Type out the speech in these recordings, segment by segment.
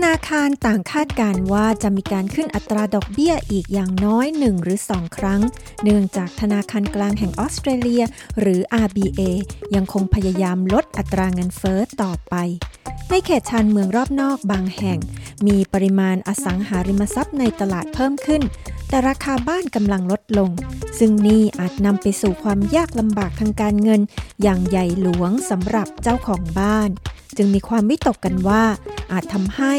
ธนาคารต่างคาดการว่าจะมีการขึ้นอัตราดอกเบี้ยอีกอย่างน้อย 1 หรือ 2 ครั้ง เนื่องจากธนาคารกลางแห่งออสเตรเลีย หรือ RBA ยังคงพยายามลดอัตราเงินเฟอ้อต่อไป ในเขตชานเมืองรอบนอกบางแห่ง มีปริมาณอสังหาริมทรัพย์ในตลาดเพิ่มขึ้น แต่ราคาบ้านกำลังลดลง ซึ่งนี่อาจนำไปสู่ความยากลำบากทางการเงิน อย่างใหญ่หลวงสำหรับเจ้าของบ้าน จึงมีความวิตกกันว่า อาจทำให้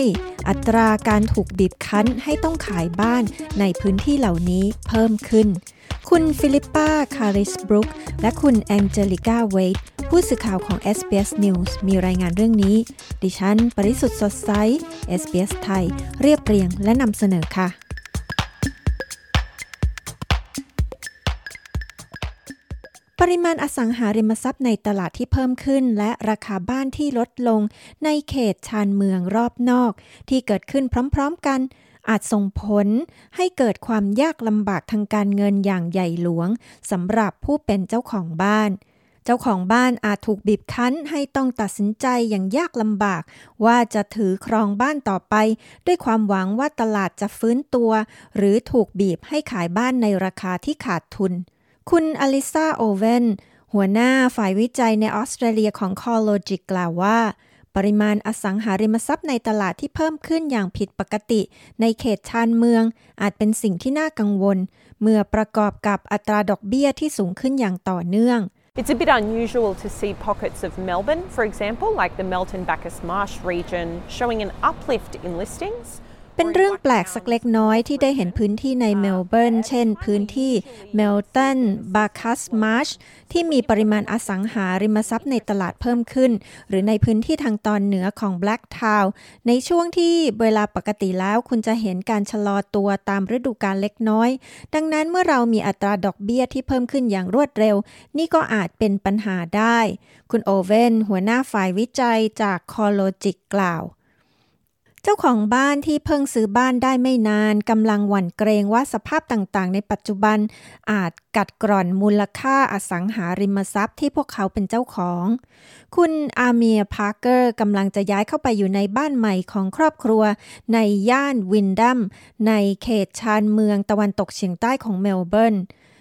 อัตราการถูกบีบคั้นให้ต้องขายบ้านในพื้นที่เหล่านี้เพิ่มขึ้น คุณฟิลิปปา คาริสบรุก และคุณแองเจลิกาเวทผู้สื่อข่าวของ SBS News มีรายงานเรื่องนี้ ดิฉัน ปริสุทธ์สดใส SBS ไทย เรียบเรียงและนำเสนอค่ะ ปริมาณอสังหาริมทรัพย์ในตลาดที่เพิ่มขึ้น และราคาบ้านที่ลดลง ในเขตชานเมืองรอบนอก ที่เกิดขึ้นพร้อมๆกันอาจส่งผลให้เกิดความยากลำบากทางการเงินอย่างใหญ่หลวงสำหรับผู้เป็นเจ้าของบ้าน เจ้าของบ้านอาจถูกบีบคั้นให้ต้องตัดสินใจอย่างยากลำบาก ว่าจะถือครองบ้านต่อไป ด้วยความหวังว่าตลาดจะฟื้นตัว หรือถูกบีบให้ขายบ้านในราคาที่ขาดทุน คุณอลิซาโอเวนหัวหน้าฝ่ายวิจัยในออสเตรเลียของ CoreLogic กล่าวว่า ปริมาณอสังหาริมทรัพย์ในตลาดที่เพิ่มขึ้นอย่างผิดปกติ ในเขตชานเมือง อาจเป็นสิ่งที่น่ากังวล เมื่อประกอบกับอัตราดอกเบี้ยที่สูงขึ้นอย่างต่อเนื่อง It's a bit unusual to see pockets of Melbourne, for example, like the Melton Bacchus Marsh region, showing an uplift in listings. เป็นเรื่องแปลกสักเล็กน้อยที่ได้เห็นพื้นที่ในเมลเบิร์น เช่น พื้นที่เมลตันบาคัสมาร์ชที่มีปริมาณอสังหาริมทรัพย์ในตลาดเพิ่มขึ้น หรือในพื้นที่ทางตอนเหนือของ Black Town ในช่วงที่เวลาปกติแล้วคุณจะเห็นการชะลอตัวตามฤดูกาลเล็กน้อย ดังนั้นเมื่อเรามีอัตราดอกเบี้ยที่เพิ่มขึ้นอย่างรวดเร็ว นี่ก็อาจเป็นปัญหาได้ คุณโอเวนหัวหน้าฝ่ายวิจัยจาก CoreLogic กล่าว จ้าของบ้านที่เพิ่งซื้อบ้านได้ไม่นานกำลังหวั่นเกรงว่าสภาพต่างๆ ในปัจจุบัน อาจกัดกร่อนมูลค่าอสังหาริมทรัพย์ที่พวกเขาเป็นเจ้าของ คุณอาเมียพาร์เกอร์กำลังจะย้ายเข้าไปอยู่ในบ้านใหม่ของครอบครัว ในย่านวินดัมในเขตชานเมืองตะวันตกเฉียงใต้ของเมลเบิร์น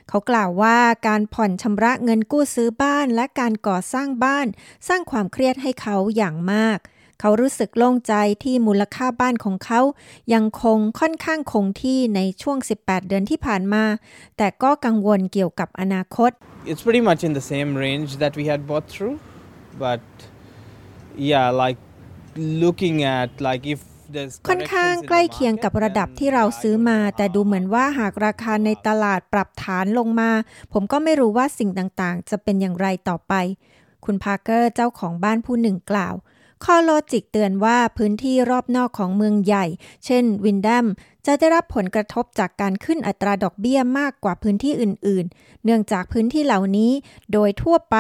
เขากล่าวว่าการผ่อนชำระเงินกู้ซื้อบ้านและการก่อสร้างบ้าน สร้างความเครียดให้เขาอย่างมากเขารู้สึกโล่งใจที่มูลค่าบ้านของเขา ยังคงค่อนข้างคงที่ในช่วง 18 เดือนที่ผ่านมา แต่ก็กังวลเกี่ยวกับอนาคต It's pretty much in the same range that we had bought through, but yeah, like looking at like if there's ค่อนข้าง corrections in ใกล้ the เคียงกับ market, ระดับ then ที่เรา yeah, I ซื้อ don't มา know แต่ดู how เหมือนว่าหากราคาในตลาดปรับฐานลงมา ผมก็ไม่รู้ว่าสิ่งต่างๆ จะเป็นอย่างไรต่อไป คุณพาร์เกอร์เจ้าของบ้านผู้หนึ่งกล่าว ข้อโลจิกเตือนว่าพื้นที่รอบนอกของเมืองใหญ่ เช่นวินดัมจะได้รับผลกระทบจากการขึ้นอัตราดอกเบี้ยมากกว่าพื้นที่อื่น ๆ เนื่องจากพื้นที่เหล่านี้ โดยทั่วไป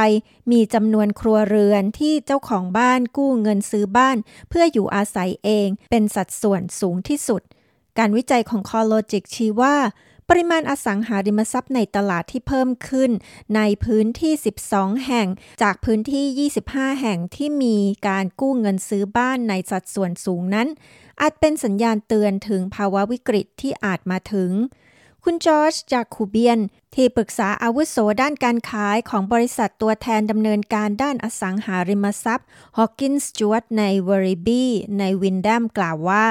มีจำนวนครัวเรือนที่เจ้าของบ้านกู้เงินซื้อบ้าน เพื่ออยู่อาศัยเอง เป็นสัดส่วนสูงที่สุด การวิจัยของ CoreLogic ชี้ว่า ปริมาณอสังหาริมทรัพย์ในตลาดที่เพิ่มขึ้น ในพื้นที่ 12 แห่ง จากพื้นที่ 25 แห่งที่มีการกู้เงินซื้อบ้านในสัดส่วนสูงนั้น อาจเป็นสัญญาณเตือนถึงภาวะวิกฤตที่อาจมาถึง คุณจอร์จจากคูเบียน ที่ปรึกษาอาวุโสด้านการขายของบริษัทตัวแทนดำเนินการด้านอสังหาริมทรัพย์ Hawkins Stewart ใน w e r r y b y ในวินดัมกล่าวว่า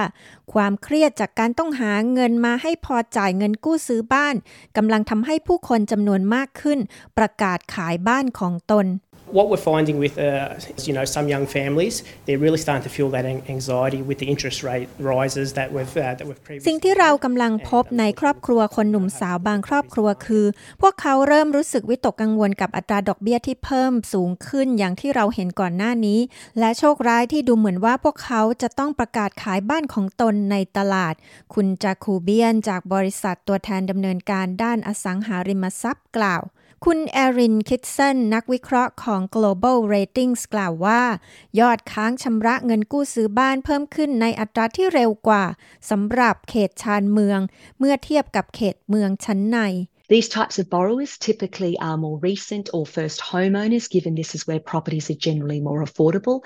ความเครียดจากการต้องหาเงินมาให้พอจ่ายเงินกู้ซื้อบ้านกำลังทำให้ผู้คนจำนวนมากขึ้น ประกาศขายบ้านของตน What we're finding with, uh, you know, some young families, they're really starting to feel that anxiety with the interest rate rises that we've uh, that we've previously. สิ่งที่เรากำลังพบในครอบครัวคนหนุ่มสาวบางครอบครัวคือ พวกเขาเริ่มรู้สึกวิตกกังวลกับอัตราดอกเบี้ยที่เพิ่มสูงขึ้นอย่างที่เราเห็นก่อนหน้านี้ และโชคร้ายที่ดูเหมือนว่าพวกเขาจะต้องประกาศขายบ้านของตนในตลาด คุณจาคูเบียนจากบริษัทตัวแทนดำเนินการด้านอสังหาริมทรัพย์กล่าว คุณแอรินคิดเซนนักวิเคราะห์ของ Global Ratings กล่าวว่า ยอดค้างชำระเงินกู้ซื้อบ้านเพิ่มขึ้นในอัตราที่เร็วกว่าสำหรับเขตชานเมือง เมื่อเทียบกับเขตเมืองชั้นใน These types of borrowers typically are more recent or first homeowners, given this is where properties are generally more affordable.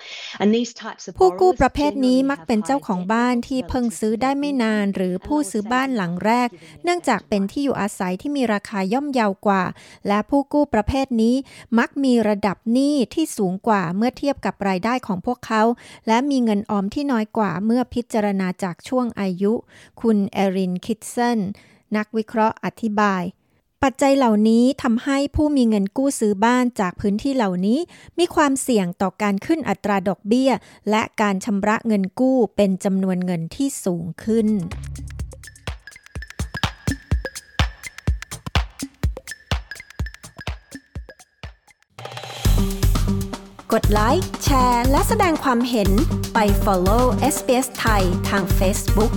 And these types of ผู้กู้ borrowers ประเภทนี้ generally มัก have เป็นเจ้า higher ของ debt บ้าน levels ที่ relative เพิ่งซื้อได้ไม่นานหรือผู้ซื้อบ้านหลังแรก เนื่องจากเป็นที่อยู่อาศัยที่มีราคาย่อมเยาวกว่า และผู้กู้ประเภทนี้มักมีระดับหนี้ที่สูงกว่าเมื่อเทียบกับรายได้ของพวกเขา และมีเงินออมที่น้อยกว่าเมื่อพิจารณาจากช่วงอายุ คุณเอรินคิดเซนนักวิเคราะห์อธิบาย ปัจจัยเหล่านี้ทำให้ผู้มีเงินกู้ซื้อบ้านจากพื้นที่เหล่านี้ มีความเสี่ยงต่อการขึ้นอัตราดอกเบี้ย และการชำระเงินกู้เป็นจำนวนเงินที่สูงขึ้นกดไลค์ แชร์ และแสดงความเห็นไป follow SBS ไทยทาง Facebook